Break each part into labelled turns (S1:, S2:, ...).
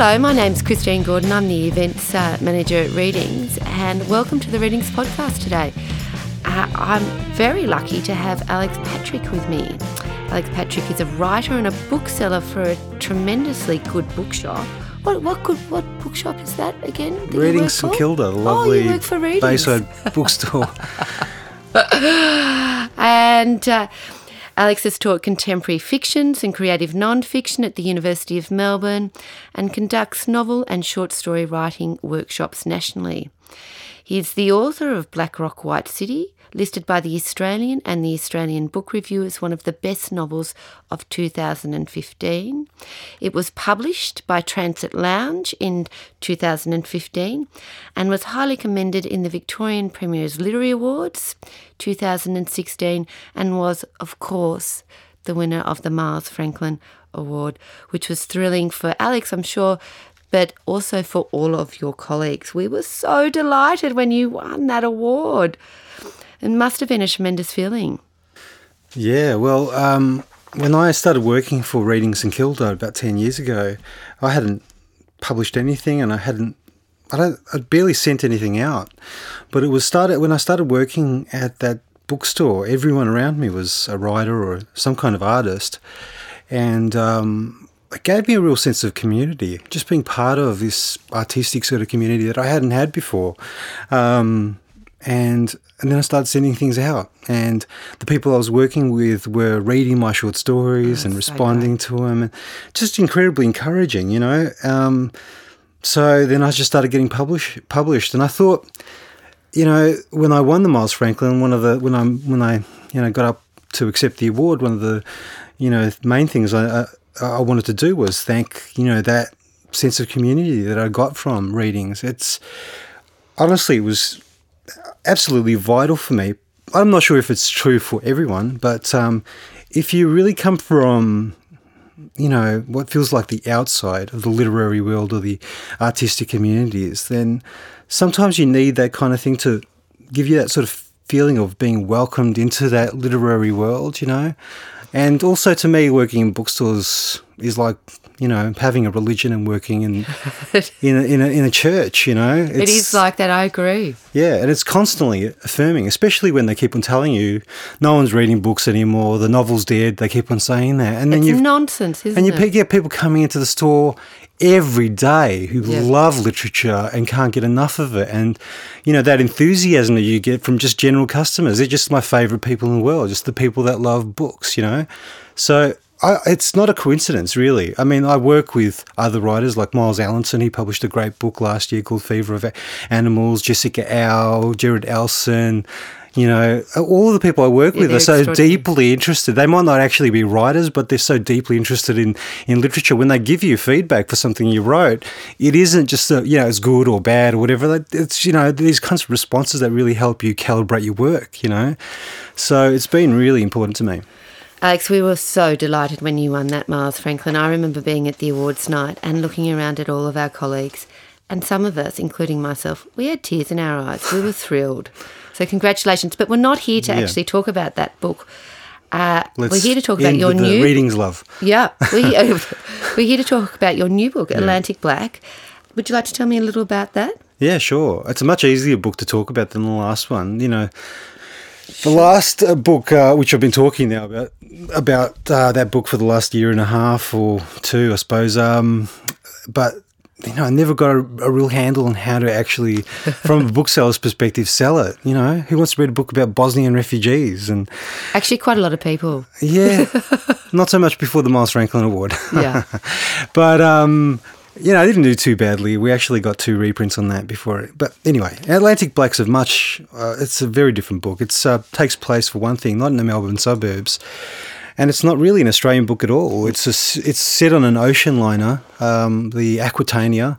S1: Hello, my name's Christine Gordon. I'm the events uh, manager at Readings, and welcome to the Readings podcast today. Uh, I'm very lucky to have Alex Patrić with me. Alex Patrić is a writer and a bookseller for a tremendously good bookshop. What what good what bookshop is that again? that you
S2: Reading
S1: work
S2: St? Kilda, the
S1: Oh,
S2: lovely
S1: you work for Readings.
S2: Bayside bookstore.
S1: And uh, Alex has taught contemporary fictions and creative non-fiction at the University of Melbourne and conducts novel and short story writing workshops nationally. He is the author of Black Rock White City, listed by the Australian and the Australian Book Review as one of the best novels of 2015. It was published by Transit Lounge in 2015 and was highly commended in the Victorian Premier's Literary Awards 2016 and was, of course, the winner of the Miles Franklin Award, which was thrilling for Alex, I'm sure, but also for all of your colleagues. We were so delighted when you won that award. It must have been a tremendous feeling.
S2: yeah, well, um, when I started working for Reading St Kilda about 10 years ago, I hadn't published anything and I hadn't, I don't, I'd barely sent anything out. But it was started, when I started working at that bookstore, everyone around me was a writer or some kind of artist. And, um, it gave me a real sense of community, just being part of this artistic sort of community that I hadn't had before. Um, and and then I started sending things out, and the people I was working with were reading my short stories and
S1: That's so
S2: responding to them, and just incredibly encouraging, you know. Um, so then I just started getting published, published, and I thought, you know, when I won the Miles Franklin, one of the when I when I you know got up to accept the award, one of the you know main things I I, I wanted to do was thank you know that sense of community that I got from readings. It's honestly it was absolutely vital for me. I'm not sure if it's true for everyone, but um, if you really come from, you know, what feels like the outside of the literary world or the artistic communities, then sometimes you need that kind of thing to give you that sort of feeling of being welcomed into that literary world, you know? And also to me, working in bookstores is like, you know, having a religion and working in in a, in a, in a church, you know?
S1: it
S2: It's-
S1: like that, I agree.
S2: yeah, and it's constantly affirming, especially when they keep on telling you no one's reading books anymore, the novel's dead. They keep on saying that, and then you
S1: nonsense, isn't it?
S2: and you
S1: it?
S2: get people coming into the store every day who
S1: Yeah.
S2: love literature and can't get enough of it, and you know that enthusiasm that you get from just general customers. They're just my favorite people in the world, just the people that love books, you know. So I, it's not a coincidence, really. I mean, I work with other writers like Miles Allinson. He published a great book last year called Fever of Animals. Jessica Au, Jared Elson. You know, all the people I work
S1: Yeah,
S2: with are so deeply interested. They might not actually be writers, but they're so deeply interested in, in literature. When they give you feedback for something you wrote, it isn't just a, you know it's good or bad or whatever. It's you know these kinds of responses that really help you calibrate your work. You know, so it's been really important to me.
S1: Alex, we were so delighted when you won that Miles Franklin. I remember being at the awards night and looking around at all of our colleagues, and some of us, including myself, we had tears in our eyes. We were thrilled. So, congratulations. But we're not here to
S2: Yeah.
S1: actually talk about that book. Uh, we're here to talk about your new
S2: readings love.
S1: Yeah, we, we're here to talk about your new book, Atlantic Black. Would you like to tell me a little about that?
S2: Yeah, sure. It's a much easier book to talk about than the last one. You know, the last uh, book, uh, which I've been talking now about, about uh, that book for the last year and a half or two, I suppose. Um, but you know, I never got a, a real handle on how to actually, from a bookseller's perspective, sell it. You know, who wants to read a book about Bosnian refugees? And
S1: Actually, quite a lot of people.
S2: yeah, not so much before the Miles Franklin Award.
S1: Yeah.
S2: but um, you know, I didn't do too badly. We actually got two reprints on that before. It. But anyway, Atlantic Black's a much. Uh, it's a very different book. It uh, takes place for one thing, not in the Melbourne suburbs, and it's not really an Australian book at all. It's a it's set on an ocean liner, um, the Aquitania.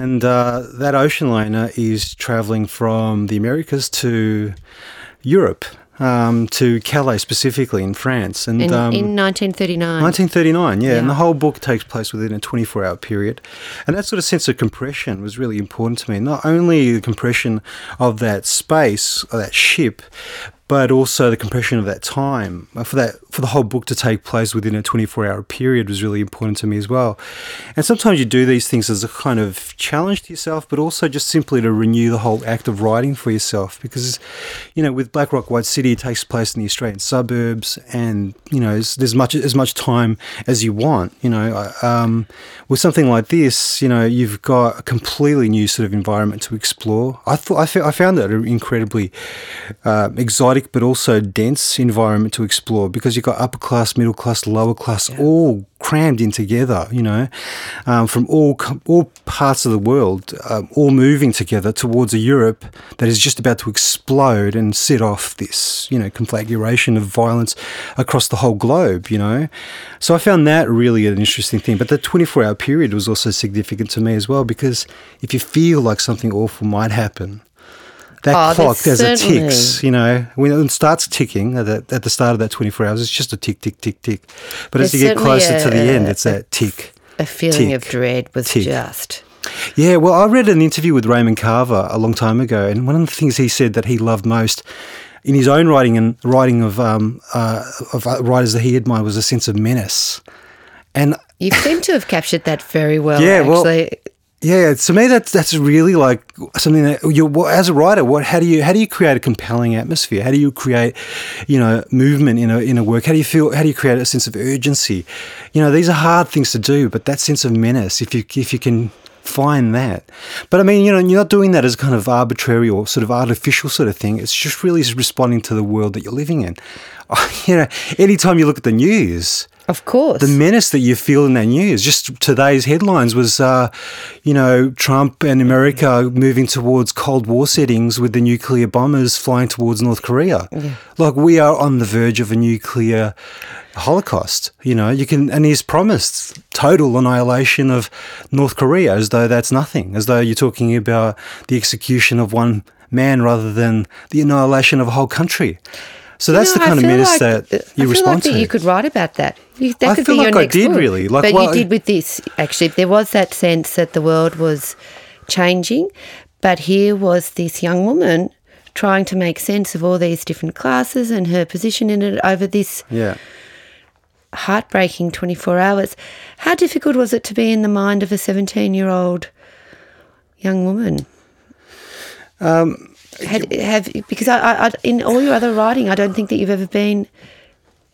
S2: And uh, that ocean liner is traveling from the Americas to Europe, um, to Calais specifically in France. And
S1: In,
S2: um,
S1: in 1939.
S2: 1939, yeah,
S1: Yeah.
S2: and the whole book takes place within a 24 hour period. And that sort of sense of compression was really important to me. Not only the compression of that space, or that ship, but also the compression of that time uh, for that for the whole book to take place within a 24 hour period was really important to me as well. And sometimes you do these things as a kind of challenge to yourself, but also just simply to renew the whole act of writing for yourself. Because, you know, with Black Rock White City, it takes place in the Australian suburbs, and you know, there's much as much time as you want. You know, um, with something like this, you know, you've got a completely new sort of environment to explore. I thought I, found it an incredibly uh, but also dense environment to explore because you've got upper class, middle class, lower class, yeah. all crammed in together, you know, um, from all all parts of the world, um, all moving together towards a Europe that is just about to explode and set off this, you know, conflagration of violence across the whole globe, you know. So I found that really an interesting thing. But the 24 hour period was also significant to me as well because if you feel like something awful might happen, that oh, clock as it ticks, you know, when it starts ticking at the, at the start of that 24 hours, it's just a tick, tick, tick, tick. But as you get closer a, to the end, it's that tick.
S1: A feeling tick, of dread was tick. just.
S2: Yeah, well, I read an interview with Raymond Carver a long time ago, and one of the things he said that he loved most in his own writing and writing of um, uh, of writers that he admired was a sense of menace. And
S1: you seem to have captured that very well. Yeah, actually. well,
S2: yeah, to me that's that's really like something that you as a writer. What how do you how do you create a compelling atmosphere? How do you create, you know, movement in a in a work? How do you feel? How do you create a sense of urgency? You know, these are hard things to do, but that sense of menace, if you if you can find that. But I mean, you know, you're not doing that as kind of arbitrary or sort of artificial sort of thing. It's just really responding to the world that you're living in. You know, anytime you look at the news,
S1: of course.
S2: The menace that you feel in that news. Just today's headlines was, uh, you know, Trump and America moving towards Cold War settings with the nuclear bombers flying towards North Korea. Yeah. Like we are on the verge of a nuclear holocaust. You know, you can, and he's promised total annihilation of North Korea as though that's nothing, as though you're talking about the execution of one man rather than the annihilation of a whole country. So that's the kind of menace like, that you respond
S1: like
S2: to.
S1: That you could write about that. You, that
S2: I
S1: could
S2: feel
S1: be
S2: like
S1: your
S2: I did
S1: book.
S2: really.
S1: Like, but well, you did with this. Actually, there was that sense that the world was changing, but here was this young woman trying to make sense of all these different classes and her position in it over this.
S2: Yeah.
S1: Heartbreaking 24 hours. How difficult was it to be in the mind of a 17 year old young woman?
S2: Um,
S1: had, have because I, I, in all your other writing, I don't think that you've ever been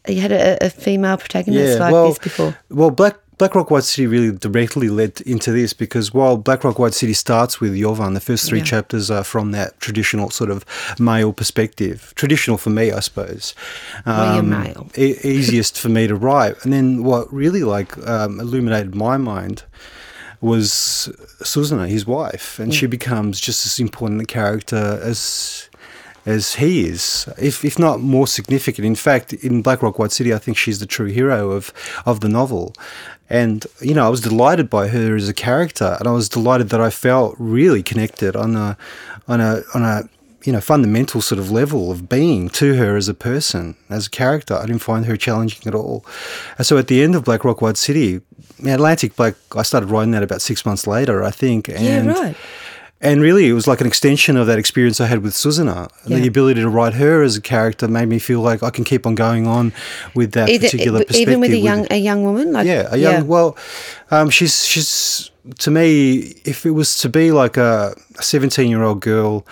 S1: you had a, a female protagonist yeah, like
S2: well,
S1: this before.
S2: Well, Black Black Rock White City really directly led into this because while Black Rock White City starts with Jovan, the first three yeah. chapters are from that traditional sort of male perspective. Traditional for me, I suppose.
S1: Um, well, male.
S2: E- easiest for me to write, and then what really like um, illuminated my mind was Susanna, his wife, and she mm. becomes just as important a character as as he is, if if not more significant. In fact, in Black Rock White City, I think she's the true hero of of the novel. And you know, I was delighted by her as a character, and I was delighted that I felt really connected on a on a on a you know fundamental sort of level of being to her as a person, as a character. I didn't find her challenging at all. And so at the end of Black Rock White City, Atlantic Black, I started writing that about six months later, I think.
S1: And, yeah, right.
S2: And really, it was like an extension of that experience I had with Susanna. Yeah. The ability to write her as a character made me feel like I can keep on going on with that Either, particular perspective.
S1: Even with a young with, a young woman, like
S2: yeah, a young. Yeah. Well, um, she's she's to me, if it was to be like a seventeen year old girl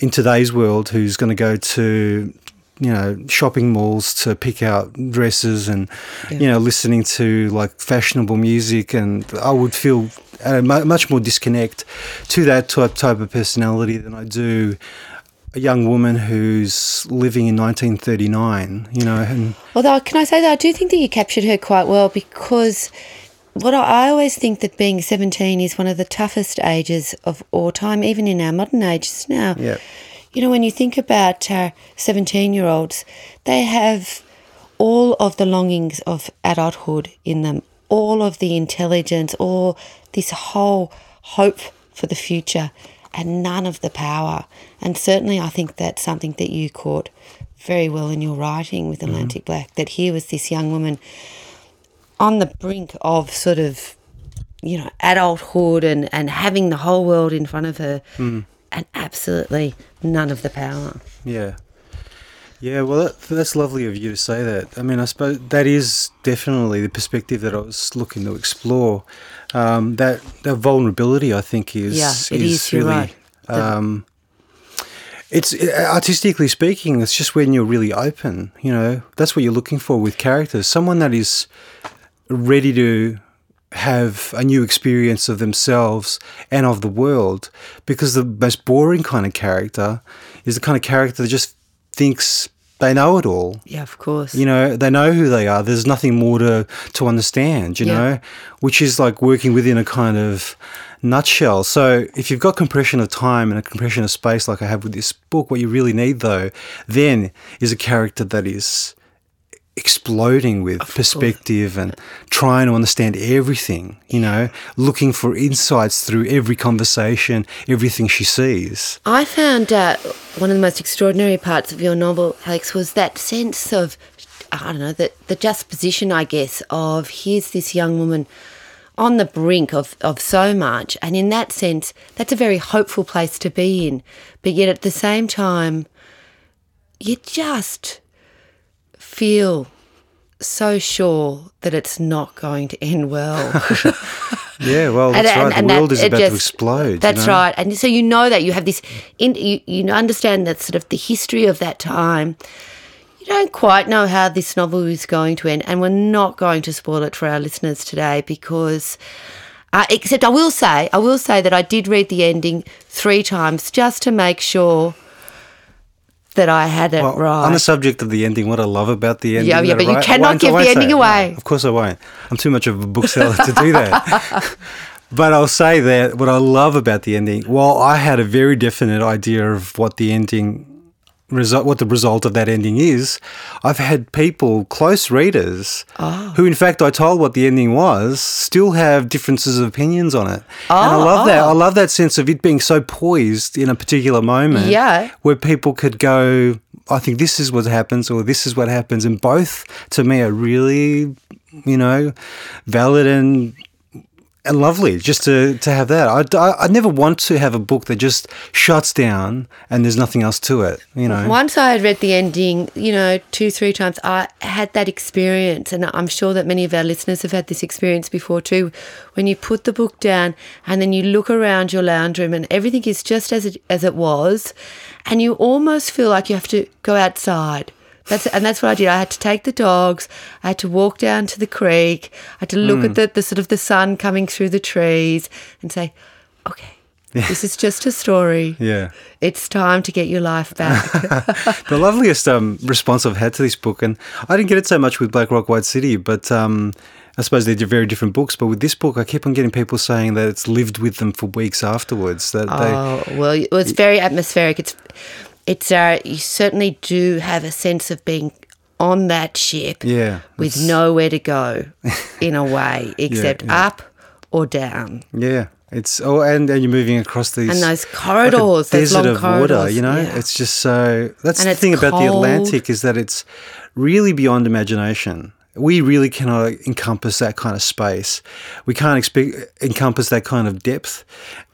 S2: in today's world who's going to go to you know shopping malls to pick out dresses and yeah. you know listening to like fashionable music. And I would feel uh, a much more disconnect to that type type of personality than I do a young woman who's living in 1939 you know and
S1: although can I say that I do think that you captured her quite well because what I, I always think that being 17 is one of the toughest ages of all time even in our modern ages now.
S2: Yeah
S1: you know, when you think about our 17 year olds, they have all of the longings of adulthood in them, all of the intelligence, all this whole hope for the future, and none of the power. And certainly, I think that's something that you caught very well in your writing with mm-hmm. Atlantic mm-hmm. Black that here was this young woman on the brink of sort of you know adulthood and and having the whole world in front of her
S2: mm
S1: and absolutely none of the power.
S2: Yeah. Yeah, well, that, that's lovely of you to say that. I mean, I suppose that is definitely the perspective that I was looking to explore. Um, that that vulnerability, I think, is
S1: Yeah, it
S2: is
S1: is,
S2: really.
S1: right.
S2: Um, it's artistically speaking, it's just when you're really open. You know, that's what you're looking for with characters. Someone that is ready to have a new experience of themselves and of the world. Because the most boring kind of character is the kind of character that just thinks they know it all.
S1: Yeah, of course.
S2: You know, they know who they are. There's nothing more to, to understand, you
S1: Yeah.
S2: know, which is like working within a kind of nutshell. So if you've got compression of time and a compression of space like I have with this book, what you really need though, then is a character that is exploding with perspective and trying to understand everything, you know, looking for insights through every conversation, everything she sees.
S1: I found uh, one of the most extraordinary parts of your novel, Alex, was that sense of, I don't know, the, the juxtaposition, I guess, of here's this young woman on the brink of, of so much. And in that sense, that's a very hopeful place to be in. But yet at the same time, you just feel so sure that it's not going to end well.
S2: Yeah, well, that's
S1: and-
S2: right.
S1: and
S2: the
S1: that-
S2: world is
S1: it
S2: about to explode.
S1: That's
S2: you know?
S1: right. And so you know that you have this, in, you, you understand that sort of the history of that time. You don't quite know how this novel is going to end, and we're not going to spoil it for our listeners today because. Uh, except I will say, I will say that I did read the ending three times just to make sure that I had it
S2: Well,
S1: right.
S2: On the subject of the ending, what I love about the ending.
S1: Yeah, yeah, but
S2: I
S1: you
S2: write-
S1: cannot give the ending
S2: it. No,
S1: away.
S2: of course, I won't. I'm too much of a bookseller to do that. but I'll say that what I love about the ending, while I had a very definite idea of what the ending result, what the result of that ending is, I've had people, close readers,
S1: Oh.
S2: who in fact I told what the ending was, still have differences of opinions on it. and I
S1: Oh,
S2: love that.
S1: oh.
S2: I love that sense of it being so poised in a particular moment
S1: Yeah.
S2: where people could go, I think this is what happens, or this is what happens. And both, to me, are really, you know, valid and and lovely just to, to have that. I, I, I never want to have a book that just shuts down and there's nothing else to it, you know.
S1: Once I had read the ending, you know, two, three times, I had that experience, and I'm sure that many of our listeners have had this experience before too. When you put the book down and then you look around your lounge room and everything is just as it, as it was, and you almost feel like you have to go outside. That's and that's what I did. I had to take the dogs. I had to walk down to the creek. I had to look
S2: Hmm.
S1: at the, the sort of the sun coming through the trees and say, "Okay, this is just a story.
S2: Yeah.
S1: It's time to get your life back."
S2: the loveliest um, response I've had to this book, and I didn't get it so much with Black Rock White City, but um, I suppose they're very different books. But with this book, I keep on getting people saying that it's lived with them for weeks afterwards. That they,
S1: Oh well, well, it's very atmospheric. It's it's uh, you certainly do have a sense of being on that ship,
S2: Yeah,
S1: with nowhere to go, in a way, except
S2: yeah.
S1: up or down.
S2: yeah, it's oh, and, and you're moving across these
S1: And those
S2: like
S1: corridors, those
S2: desert
S1: long
S2: of water.
S1: corridors,
S2: You know,
S1: yeah.
S2: it's just so. That's
S1: And
S2: the thing about the. Atlantic is that it's really beyond imagination. We really cannot encompass that kind of space. We can't expect encompass that kind of depth,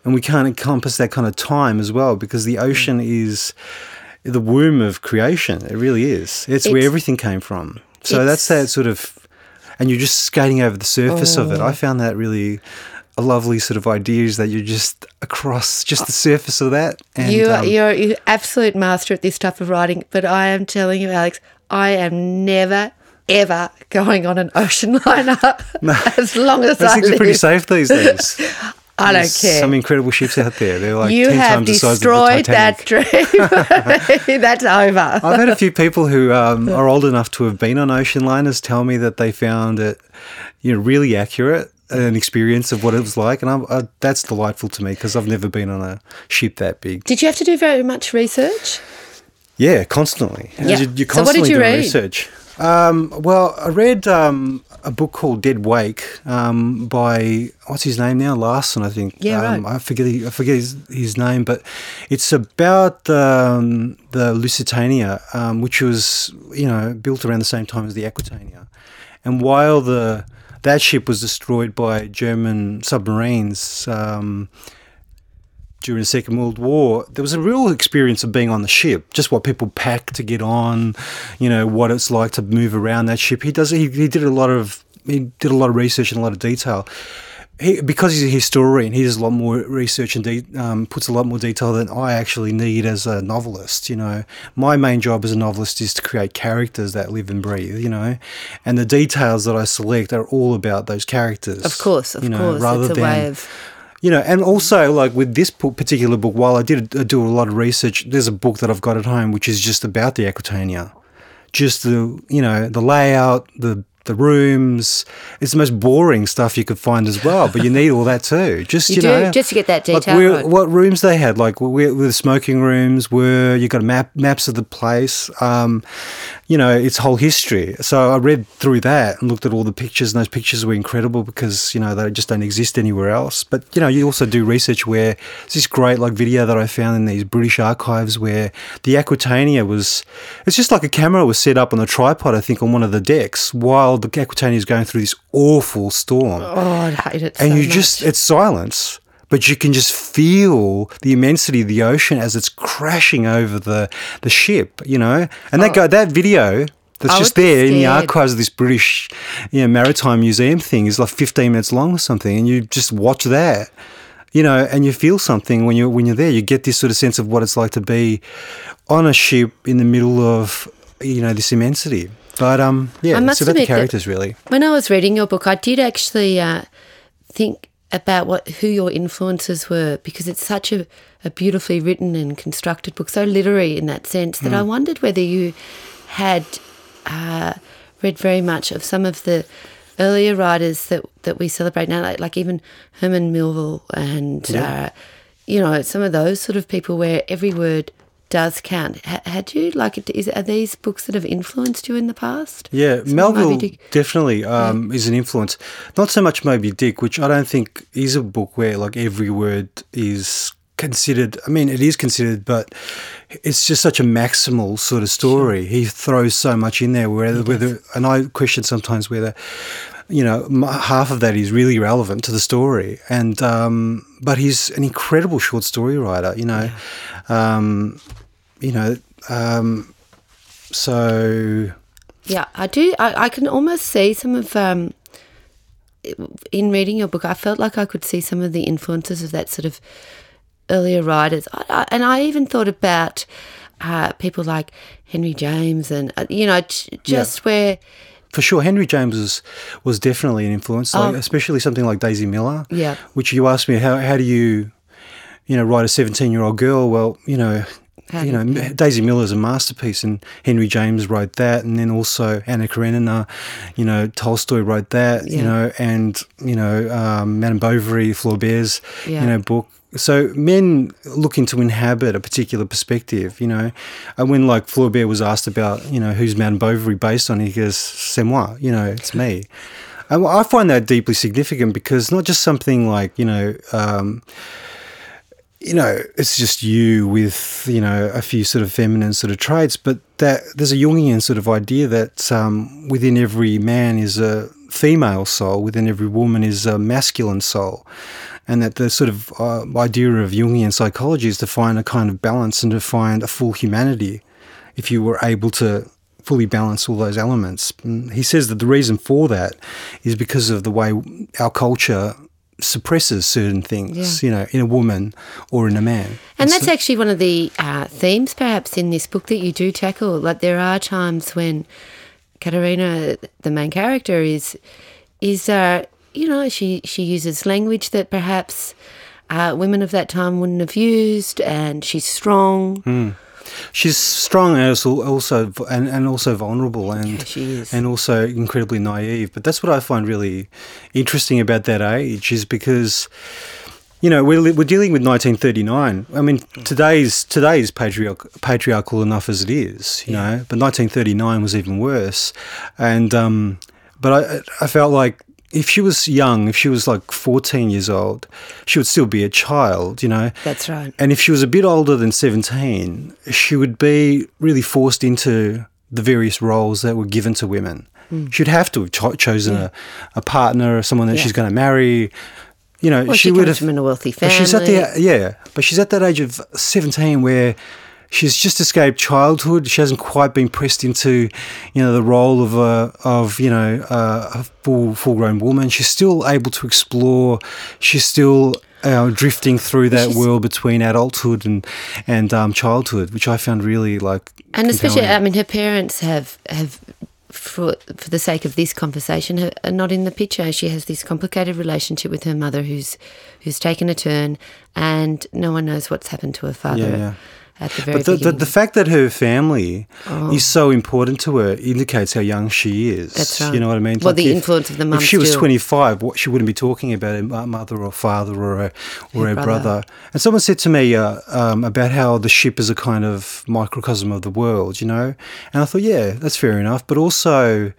S2: and we can't encompass that kind of time as well because the ocean is the womb of creation. It really is. It's, where everything came from. So that's that sort of, and you're just skating over the surface of
S1: Oh.
S2: it. I found that really a lovely sort of idea is that you're just across just the surface of that. And,
S1: you
S2: um,
S1: you're you're absolute master at this type of writing, but I am telling you, Alex, I am never ever going on an ocean liner as long as
S2: those
S1: I
S2: things are
S1: live.
S2: pretty safe these days.
S1: I don't care.
S2: Some incredible ships out there. They're like
S1: you
S2: 10
S1: have
S2: times the size of the
S1: destroyed that
S2: Titanic.
S1: dream. That's over.
S2: I've had a few people who um, are old enough to have been on ocean liners tell me that they found it, you know, really accurate an experience of what it was like, and I'm, uh, that's delightful to me because I've never been on a ship that big.
S1: Did you have to do very much research?
S2: Yeah, constantly.
S1: Yeah.
S2: You're, you're
S1: So what did
S2: constantly
S1: you
S2: doing
S1: read?
S2: research. Um, well, I read um, a book called Dead Wake um, by what's his name now, Larson, I think.
S1: Yeah,
S2: um,
S1: right.
S2: I forget I forget his, his name, but it's about um, the Lusitania, um, which was you know built around the same time as the Aquitania, and while the that ship was destroyed by German submarines. During the Second World War, there was a real experience of being on the ship, just what people pack to get on, you know, what it's like to move around that ship. He does. He, he did a lot of he did a lot of research and a lot of detail. He, because he's a historian, he does a lot more research and de- um, puts a lot more detail than I actually need as a novelist. You know, my main job as a novelist is to create characters that live and breathe. You know, and the details that I select are all about those characters.
S1: Of course, of
S2: you know,
S1: course,
S2: rather
S1: it's a
S2: than
S1: way of
S2: you know, and also like with this particular book, while I did do a lot of research, there's a book that I've got at home which is just about the Aquitania, just the you know the layout, the the rooms. It's the most boring stuff you could find as well, but you need all that too. Just
S1: you,
S2: you,
S1: do
S2: know,
S1: just to get that
S2: like
S1: detail. right.
S2: what rooms they had, like where, where the smoking rooms were. You got map maps of the place. Um, you know, its whole history. So I read through that and looked at all the pictures, and those pictures were incredible because you know they just don't exist anywhere else. But you know, you also do research where there's this great like video that I found in these British archives where the Aquitania was. It's just like a camera was set up on a tripod, I think, on one of the decks while the Aquitania is going through this awful storm
S1: oh, I hate it.
S2: and
S1: so
S2: you
S1: much.
S2: just it's silence but you can just feel the immensity of the ocean as it's crashing over the the ship you know? And that guy that video that's
S1: I
S2: just there in the archives of this British you know, maritime museum thing is like 15 minutes long or something and you just watch that you know and you feel something when you're when you're there. You get this sort of sense of what it's like to be on a ship in the middle of you know this immensity. But um yeah it's about the characters really.
S1: When I was reading your book, I did actually uh, think about what who your influences were because it's such a, a beautifully written and constructed book, so literary in that sense that I
S2: Hmm.
S1: wondered whether you had uh, read very much of some of the earlier writers that that we celebrate now, like, like even Herman Melville and uh, you know some of those sort of people where every word does count. H- had you like is are these books that have influenced you in the past?
S2: Yeah,
S1: of
S2: Melville definitely um, is an influence. Not so much Moby Dick, which I don't think is a book where like every word is considered. I mean, it is considered, but it's just such a maximal sort of story. He throws so much in there. Whether, whether, and I question sometimes whether. You know, half of that is really relevant to the story, and um, but he's an incredible short story writer. You know, um, you know, um, so
S1: Yeah, I do. I, I can almost see some of um, in reading your book. I felt like I could see some of the influences of that sort of earlier writers, I, I, and I even thought about uh, people like Henry James, and uh, you know, j- just where
S2: For sure, Henry James was, was definitely an influence, like,
S1: Oh.
S2: especially something like Daisy Miller.
S1: Yeah.
S2: Which you asked me, how, how do you, you know, write a seventeen-year-old girl? Well, you know,
S1: How
S2: you know,
S1: you-
S2: Daisy Miller is a masterpiece, and Henry James wrote that, and then also Anna Karenina, you know, Tolstoy wrote that, you know, and you know, um, Madame Bovary, Flaubert's,
S1: Yeah.
S2: you know, book. So men looking to inhabit a particular perspective, you know. And when like Flaubert was asked about, you know, who's Madame Bovary based on, he goes, "C'est moi," you know, it's me. And I find that deeply significant because not just something like you know, um, you know, it's just you with you know a few sort of feminine sort of traits, but that there's a Jungian sort of idea that um, within every man is a female soul, within every woman is a masculine soul, and that the sort of uh, idea of Jungian psychology is to find a kind of balance and to find a full humanity. If you were able to fully balance all those elements, And he says that the reason for that is because of the way our culture suppresses certain things, you know, in a woman or in a man.
S1: And
S2: so-
S1: that's actually one of the uh, themes, perhaps, in this book that you do tackle. Like there are times when Katerina, the main character, is is uh, you know she she uses language that perhaps uh, women of that time wouldn't have used, and she's strong.
S2: Hmm. she's strong and also, also and, and also vulnerable and
S1: Yeah,
S2: and also incredibly naive. But that's what I find really interesting about that age is because you know we're, we're dealing with 1939. I mean today's today's patriarch, patriarchal enough as it is, you know, but 1939 was even worse. And um, but I I felt like if she was young, if she was like 14 years old, she would still be a child, you know.
S1: That's right.
S2: And if she was a bit older than 17, she would be really forced into the various roles that were given to women. Hmm. She'd have to have cho- chosen a, a partner, or someone that.
S1: Yeah.
S2: she's going to marry, you know,
S1: Well,
S2: she
S1: she,
S2: would have.
S1: from a wealthy family.
S2: she's at the yeah, but she's at that age of seventeen where she's just escaped childhood. She hasn't quite been pressed into, you know, the role of a of you know a, a full full grown woman. She's still able to explore. She's still. Uh, drifting through that
S1: She's-
S2: world between adulthood and and um, childhood, which I found really like,
S1: and especially. I mean, her parents have have. For, for the sake of this conversation, are not in the picture. She has this complicated relationship with her mother, who's who's taken a turn, and no one knows what's happened to her father
S2: Yeah, yeah.
S1: At the very
S2: But the, the, the fact that her family is so important to her indicates how young she is.
S1: That's right.
S2: You know what I mean?
S1: Well, the
S2: if-
S1: influence of the mum
S2: If she was
S1: still.
S2: 25, what, she wouldn't be talking about her mother or father or her, or
S1: Her
S2: her,
S1: brother.
S2: brother. And someone said to me uh, um, about how the ship is a kind of microcosm of the world, you know? And I thought, yeah, that's fair enough. But also,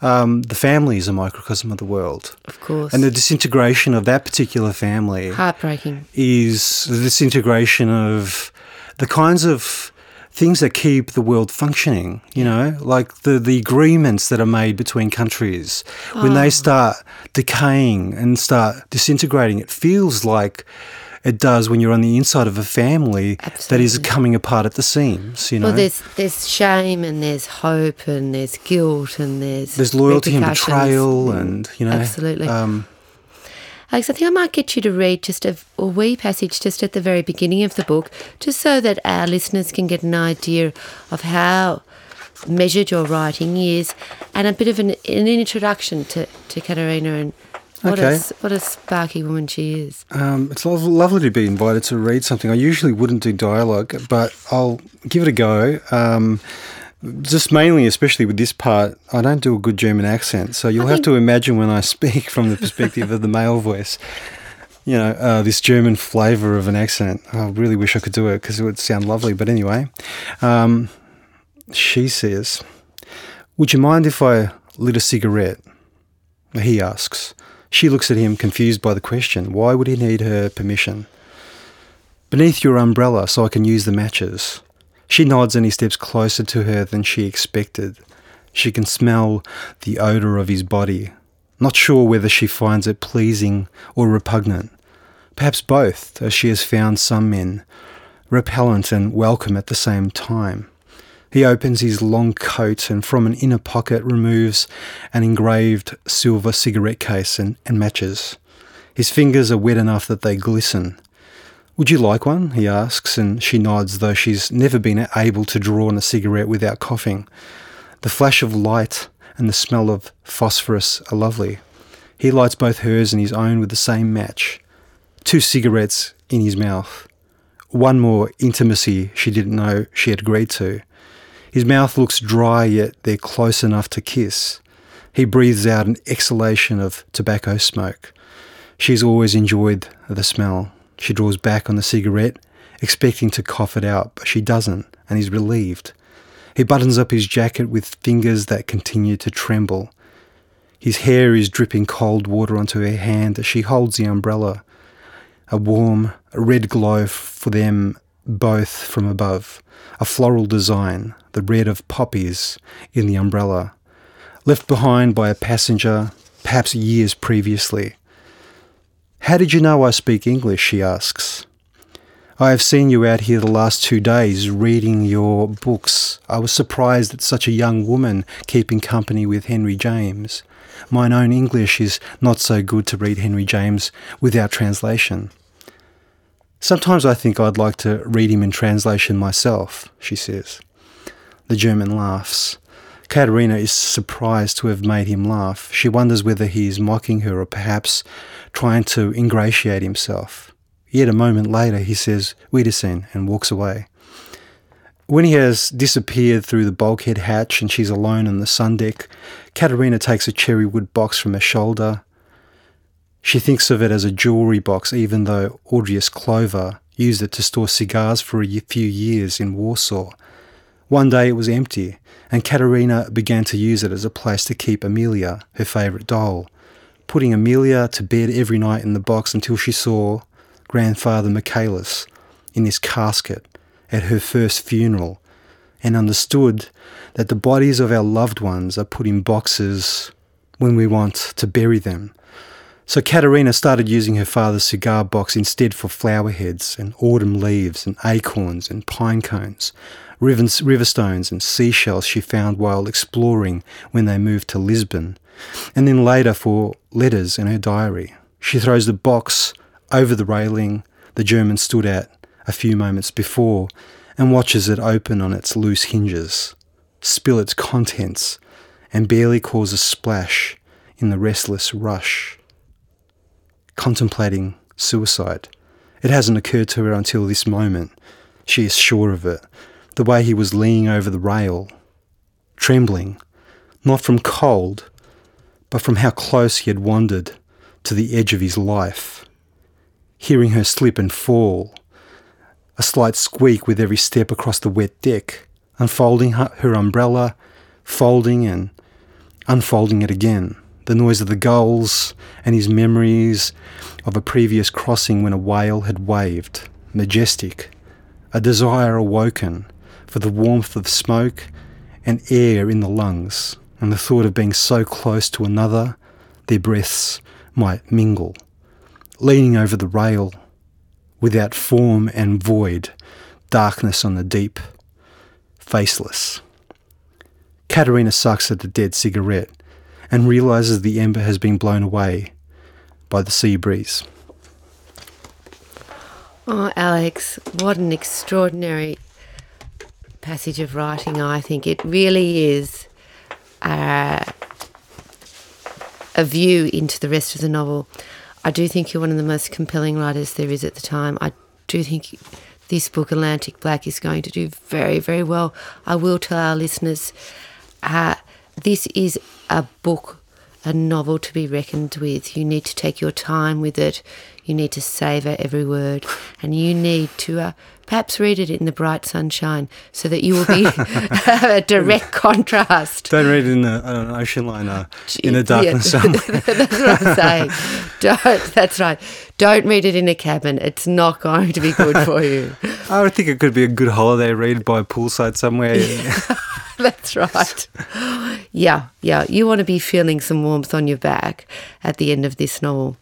S2: um, the family is a microcosm of the world.
S1: of course,
S2: And the disintegration of that particular family
S1: heartbreaking.
S2: is the disintegration of the kinds of things that keep the world functioning, you know, like the, the agreements that are made between countries. When
S1: Ah.
S2: they start decaying and start disintegrating, it feels like it does when you're on the inside of a family that is coming apart at the seams, you know.
S1: Well, there's there's shame and there's hope and there's guilt and there's
S2: There's loyalty and betrayal and, you know.
S1: Absolutely.
S2: Um,
S1: Alex, I think I might get you to read just a, a wee passage just at the very beginning of the book, just so that our listeners can get an idea of how measured your writing is, and a bit of an, an introduction to, to Katerina and what,
S2: Okay.
S1: a, what a sparky woman she is.
S2: Um, it's lov- lovely to be invited to read something. I usually wouldn't do dialogue, but I'll give it a go. Um, just mainly, especially with this part, I don't do a good German accent, so you'll have to imagine when I speak from the perspective of the male voice. You know, uh, this German flavour of an accent. I really wish I could do it because it would sound lovely. But anyway, um, she says, "Would you mind if I lit a cigarette?" He asks. She looks at him, confused by the question. Why would he need her permission? Beneath your umbrella, so I can use the matches. She nods and he steps closer to her than she expected. She can smell the odour of his body, not sure whether she finds it pleasing or repugnant. Perhaps both, as she has found some men, repellent and welcome at the same time. He opens his long coat and from an inner pocket removes an engraved silver cigarette case and, and matches. His fingers are wet enough that they glisten. Would you like one? he asks, and she nods, though she's never been able to draw on a cigarette without coughing. The flash of light and the smell of phosphorus are lovely. He lights both hers and his own with the same match. Two cigarettes in his mouth. One more intimacy she didn't know she had agreed to. His mouth looks dry, yet they're close enough to kiss. He breathes out an exhalation of tobacco smoke. She's always enjoyed the smell. She draws back on the cigarette, expecting to cough it out, but she doesn't, and he's relieved. He buttons up his jacket with fingers that continue to tremble. His hair is dripping cold water onto her hand as she holds the umbrella. A warm, a red glow for them both from above. A floral design, the red of poppies in the umbrella. Left behind by a passenger, perhaps years previously. How did you know I speak English? she asks. I have seen you out here the last two days reading your books. I was surprised at such a young woman keeping company with Henry James. Mine own English is not so good to read Henry James without translation. Sometimes I think I'd like to read him in translation myself, she says. The German laughs. Katerina is surprised to have made him laugh. She wonders whether he is mocking her or perhaps trying to ingratiate himself. Yet a moment later he says, Wiedersehen, and walks away. When he has disappeared through the bulkhead hatch and she's alone on the sun deck, Katerina takes a cherry wood box from her shoulder. She thinks of it as a jewellery box, even though Audrius Clover used it to store cigars for a few years in Warsaw. One day it was empty, and Katerina began to use it as a place to keep Amelia, her favourite doll, putting Amelia to bed every night in the box until she saw grandfather Michaelis in his casket at her first funeral and understood that the bodies of our loved ones are put in boxes when we want to bury them. So Katerina started using her father's cigar box instead for flower heads and autumn leaves and acorns and pine cones, river stones and seashells she found while exploring when they moved to Lisbon, and then later for letters in her diary. She throws the box over the railing the German stood at a few moments before and watches it open on its loose hinges, spill its contents, and barely cause a splash in the restless rush. Contemplating suicide. It hasn't occurred to her until this moment. She is sure of it. The way he was leaning over the rail, trembling, not from cold, but from how close he had wandered to the edge of his life. Hearing her slip and fall, a slight squeak with every step across the wet deck, unfolding her umbrella, folding and unfolding it again. The noise of the gulls and his memories of a previous crossing when a whale had waved, majestic, a desire awoken for the warmth of smoke and air in the lungs, and the thought of being so close to another, their breaths might mingle. Leaning over the rail, without form and void, darkness on the deep, faceless. Katerina sucks at the dead cigarette and realizes the ember has been blown away by the sea breeze.
S1: Oh, Alex, what an extraordinary passage of writing, I think. It really is uh, a view into the rest of the novel. I do think you're one of the most compelling writers there is at the time. I do think this book, Atlantic Black, is going to do very, very well. I will tell our listeners uh, this is a book, a novel to be reckoned with. You need to take your time with it. You need to savour every word, and you need to uh, perhaps read it in the bright sunshine so that you will be a direct contrast.
S2: Don't read it in a, an ocean liner in the darkness yeah,
S1: that's what I'm saying. Don't. That's right. Don't read it in a cabin. It's not going to be good for you.
S2: I would think it could be a good holiday read by a poolside somewhere.
S1: That's right. Yeah, yeah. You want to be feeling some warmth on your back at the end of this novel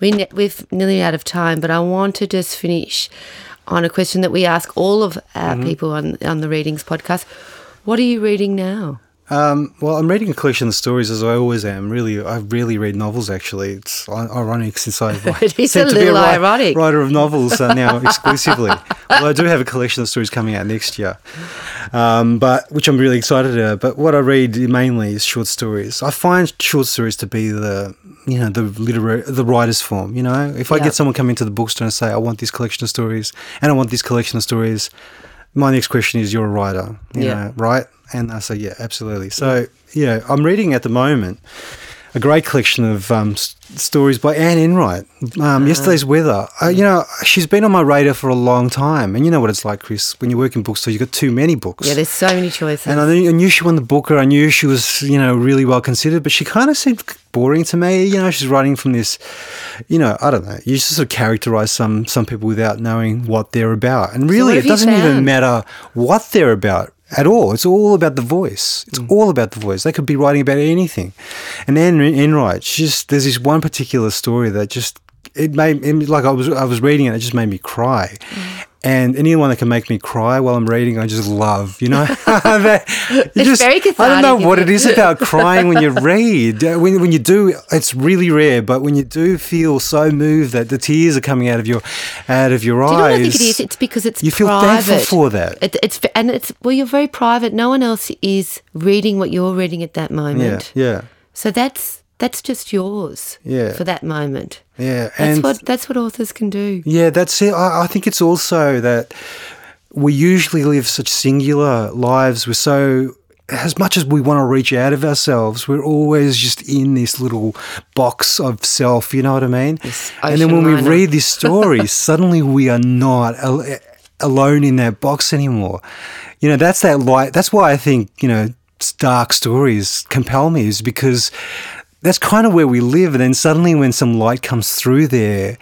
S1: we ne- we've nearly out of time, but I want to just finish on a question that we ask all of our mm-hmm. people on on the Readings podcast. What are you reading now?
S2: Um, well, I'm reading a collection of stories as I always am. Really, I really read novels. Actually, it's ironic since I
S1: it is a little a ironic
S2: writer of novels uh, now exclusively. well, I do have a collection of stories coming out next year, um, but which I'm really excited about. But what I read mainly is short stories. I find short stories to be the you know the literary the writer's form. You know, if I get someone coming to the bookstore and say, "I want this collection of stories," and I want this collection of stories my next question is you're a writer, you yeah. know, right? And I say, yeah, absolutely. So, yeah, I'm reading at the moment a great collection of um, stories by Anne Enright. Um, uh Yesterday's Weather. Uh, you know, she's been on my radar for a long time. And you know what it's like, Chris, when you work in bookstores, you've got too many books.
S1: Yeah, there's so many choices.
S2: And I knew, I knew she won the Booker. I knew she was, you know, really well considered, but she kind of seemed boring to me. You know, she's writing from this, you know, I don't know. You just sort of characterize some some people without knowing what they're about. And really, so it doesn't even matter what they're about at all. It's all about the voice. It's mm. all about the voice. They could be writing about anything. And Anne Enright, just there's this one particular story that just it made it, like I was I was reading it, it just made me cry. Mm and anyone that can make me cry while I'm reading, I just love. You know,
S1: it's just, very cathartic.
S2: I don't know what it is about crying when you read. Uh, when when you do, it's really rare. But when you do feel so moved that the tears are coming out of your out of your
S1: do
S2: eyes,
S1: you know what I think it is? It's because it's
S2: you feel
S1: private.
S2: thankful for that.
S1: It, it's and it's well, you're very private. No one else is reading what you're reading at that moment.
S2: Yeah, yeah.
S1: So that's that's just yours
S2: yeah.
S1: for that moment.
S2: Yeah,
S1: that's and what that's what authors can do.
S2: Yeah, that's it. I, I think it's also that we usually live such singular lives. We're so as much as we want to reach out of ourselves, we're always just in this little box of self. You know what I mean? and then when liner. we read this story, suddenly we are not al- eh, alone in that box anymore. You know, that's that light. That's why I think you know dark stories compel me, is because that's kind of where we live. And then suddenly, when some light comes through there,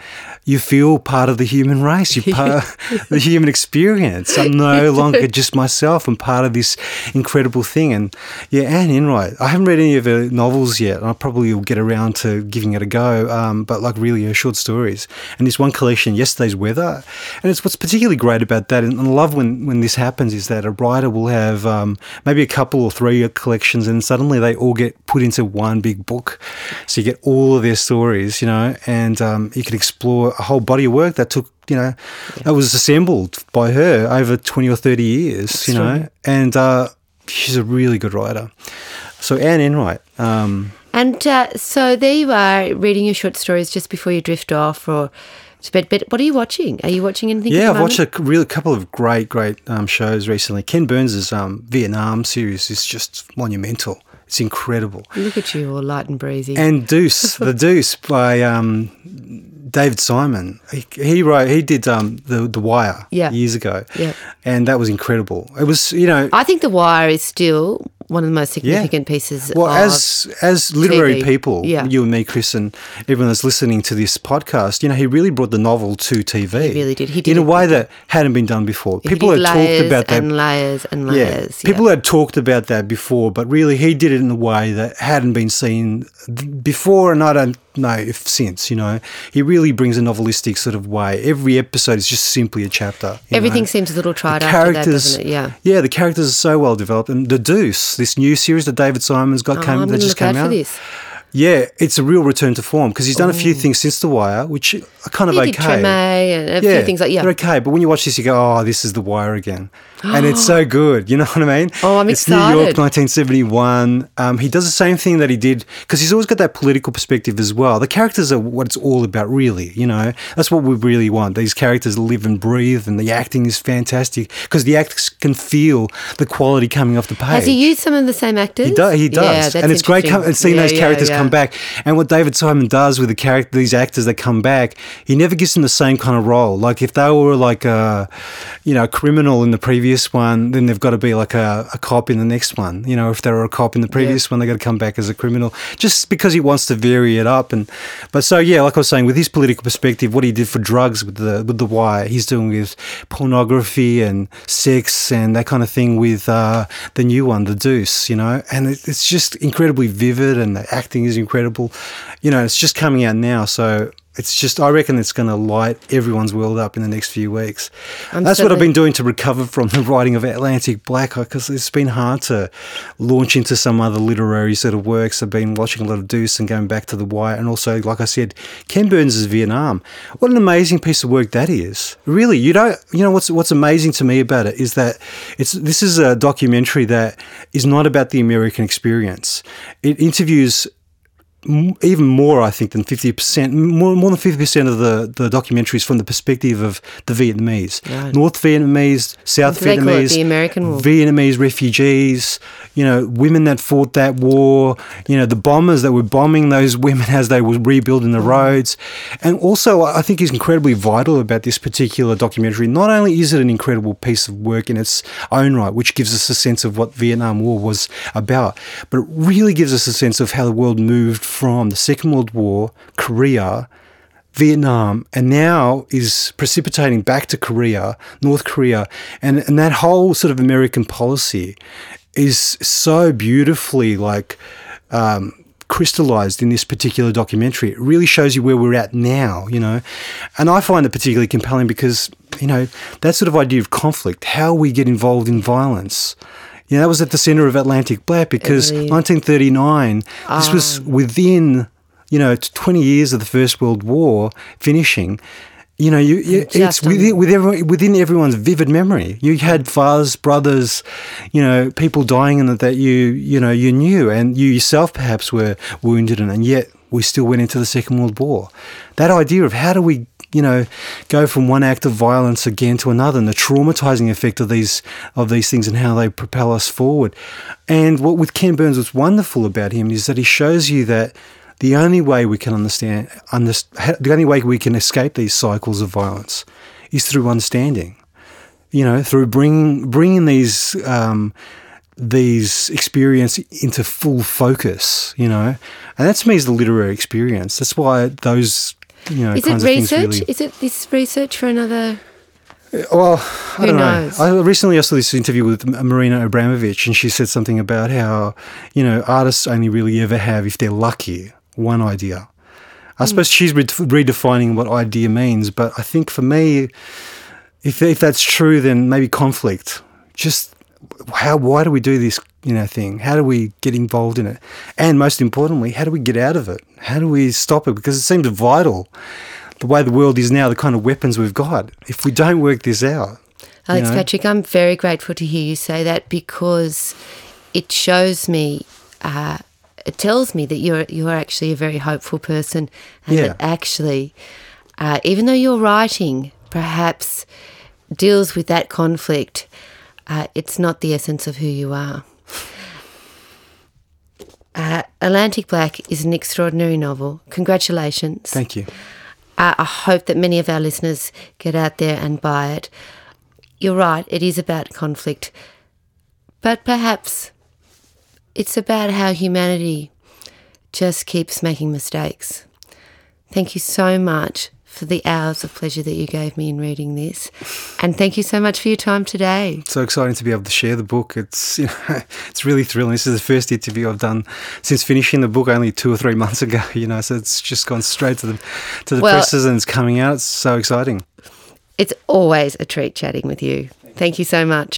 S2: you feel part of the human race. You're part of the human experience. I'm no longer just myself. I'm part of this incredible thing. And yeah, Anne Enright. I haven't read any of her novels yet. And I probably will get around to giving it a go. Um, but like really her short stories. And this one collection, Yesterday's Weather. And it's what's particularly great about that. And I love when, when this happens is that a writer will have um, maybe a couple or three collections and suddenly they all get put into one big book. So you get all of their stories, you know, and um, you can explore a whole body of work that took you know yeah. that was assembled by her over 20 or 30 years That's you know and uh, she's a really good writer so Anne Enright um,
S1: and uh, so there you are reading your short stories just before you drift off or to bed. But what are you watching? Are you watching anything?
S2: Yeah, I've watched a really couple of great, great um, shows recently. Ken Burns' um, Vietnam series is just monumental. It's incredible.
S1: Look at you, all light and breezy.
S2: And Deuce, the Deuce by um, David Simon. He, he, wrote, he did um, the the Wire
S1: yeah.
S2: years ago.
S1: Yeah,
S2: and that was incredible. It was, you know,
S1: I think the Wire is still one of the most significant yeah. pieces.
S2: Well, as as literary
S1: TV.
S2: people,
S1: yeah.
S2: you and me, Chris, and everyone that's listening to this podcast, you know, he really brought the novel to TV.
S1: He really did. He did
S2: in a way that hadn't been done before. People had talked about that
S1: and layers and layers.
S2: Yeah. People had talked about that before, but really, he did it in a way that hadn't been seen before, and I don't know if since. You know, he really brings a novelistic sort of way. Every episode is just simply a chapter.
S1: Everything
S2: know?
S1: seems a little tried the after that, doesn't it? Yeah.
S2: Yeah, the characters are so well developed, and the Deuce, this new series that David Simon's got,
S1: oh,
S2: came that just came out. Yeah, it's a real return to form because he's done Ooh. a few oh. things since The Wire, which are kind of
S1: he
S2: okay.
S1: Did Treme and a yeah, few things like yeah,
S2: they're okay. But when you watch this, you go, "Oh, this is The Wire again." And it's so good. You know what I mean?
S1: Oh, I'm
S2: it's
S1: excited.
S2: New York, 1971. Um, he does the same thing that he did because he's always got that political perspective as well. The characters are what it's all about, really. You know, that's what we really want. These characters live and breathe, and the acting is fantastic because the actors can feel the quality coming off the page.
S1: Has he used some of the same actors?
S2: He, do, he does,
S1: yeah,
S2: and it's great com- seeing
S1: yeah,
S2: those characters
S1: yeah,
S2: come back. And what David Simon does with the character, these actors that come back, he never gives them the same kind of role. Like if they were like a, you know, a criminal in the previous one, then they've got to be like a, a cop in the next one. You know, if they were a cop in the previous yeah. one, they got to come back as a criminal, just because he wants to vary it up. And but so yeah, like I was saying, with his political perspective, what he did for drugs with the with the Wire, he's doing with pornography and sex and that kind of thing with uh, the new one, The Deuce. You know, and it, it's just incredibly vivid, and the acting is incredible. You know, it's just coming out now, so it's just I reckon it's going to light everyone's world up in the next few weeks. I'm That's what I've been doing to recover from the writing of Atlantic Black because it's been hard to launch into some other literary sort of works. I've been watching a lot of Deuce and going back to The Wire, and also, like I said, Ken Burns' Vietnam. What an amazing piece of work that is! Really, you don't. You know what's what's amazing to me about it is that it's this is a documentary that is not about the American experience. It interviews even more, I think, than 50%, more, more than 50% of the, the documentaries from the perspective of the Vietnamese. Right. North Vietnamese, South Vietnamese,
S1: the American war.
S2: Vietnamese refugees, you know, women that fought that war, you know, the bombers that were bombing those women as they were rebuilding the mm. roads. And also, I think is incredibly vital about this particular documentary. Not only is it an incredible piece of work in its own right, which gives us a sense of what Vietnam War was about, but it really gives us a sense of how the world moved from the Second World War, Korea, Vietnam, and now is precipitating back to Korea, North Korea, and, and that whole sort of American policy is so beautifully like um, crystallized in this particular documentary. It really shows you where we're at now, you know. And I find it particularly compelling because, you know, that sort of idea of conflict, how we get involved in violence, know, that was at the center of Atlantic Black because 1939, this was ah. within, you know, 20 years of the First World War finishing. You know, you, you it's within, within, within everyone's vivid memory. You had fathers, brothers, you know, people dying and that you, you know, you knew, and you yourself perhaps were wounded, and, and yet we still went into the Second World War. That idea of how do we you know, go from one act of violence again to another, and the traumatizing effect of these of these things and how they propel us forward. And what with Ken Burns, what's wonderful about him is that he shows you that the only way we can understand, understand the only way we can escape these cycles of violence is through understanding. You know, through bringing bringing these. Um, these experience into full focus, you know, and that to me is the literary experience. That's why those, you know,
S1: Is it
S2: kinds of things
S1: research?
S2: really.
S1: Is it this research for another?
S2: Uh, well, I
S1: Who
S2: don't
S1: knows?
S2: know. I recently I saw this interview with Marina Abramovich, and she said something about how you know artists only really ever have, if they're lucky, one idea. I hmm. suppose she's re- redefining what idea means, but I think for me, if if that's true, then maybe conflict. Just how why do we do this you know thing? How do we get involved in it? And most importantly, how do we get out of it? How do we stop it? Because it seems vital. The way the world is now, the kind of weapons we've got. If we don't work this out,
S1: Alex
S2: know?
S1: Patrić, I'm very grateful to hear you say that because it shows me, uh, it tells me that you're you're actually a very hopeful person, and
S2: Yeah.
S1: that actually, uh, even though your writing perhaps deals with that conflict, uh, it's not the essence of who you are. Uh, Atlantic Black is an extraordinary novel. Congratulations.
S2: thank you.
S1: I, I hope that many of our listeners get out there and buy it. You're right, it is about conflict, but perhaps it's about how humanity just keeps making mistakes. Thank you so much for the hours of pleasure that you gave me in reading this, and thank you so much for your time today.
S2: so exciting to be able to share the book. It's you know, it's really thrilling. This is the first interview I've done since finishing the book only two or three months ago. You know, so it's just gone straight to the to the
S1: Well-
S2: presses and it's coming out. It's so exciting.
S1: It's always a treat chatting with you. Thank you so much.